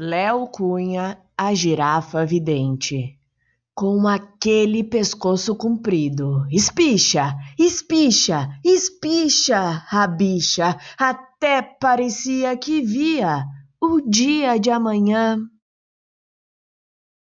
Léo Cunha, a girafa vidente. Com aquele pescoço comprido. Espicha, espicha, espicha, a bicha. Até parecia que via o dia de amanhã.